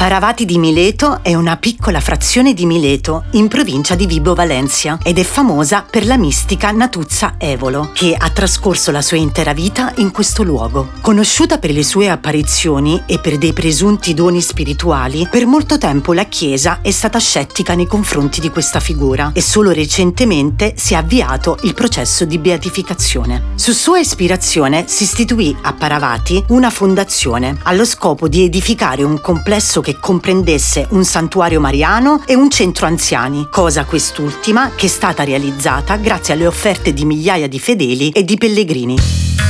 Paravati di Mileto è una piccola frazione di Mileto, in provincia di Vibo Valencia, ed è famosa per la mistica Natuzza Evolo, che ha trascorso la sua intera vita in questo luogo. Conosciuta per le sue apparizioni e per dei presunti doni spirituali, per molto tempo la Chiesa è stata scettica nei confronti di questa figura e solo recentemente si è avviato il processo di beatificazione. Su sua ispirazione si istituì a Paravati una fondazione allo scopo di edificare un complesso che che comprendesse un santuario mariano e un centro anziani, cosa quest'ultima che è stata realizzata grazie alle offerte di migliaia di fedeli e di pellegrini.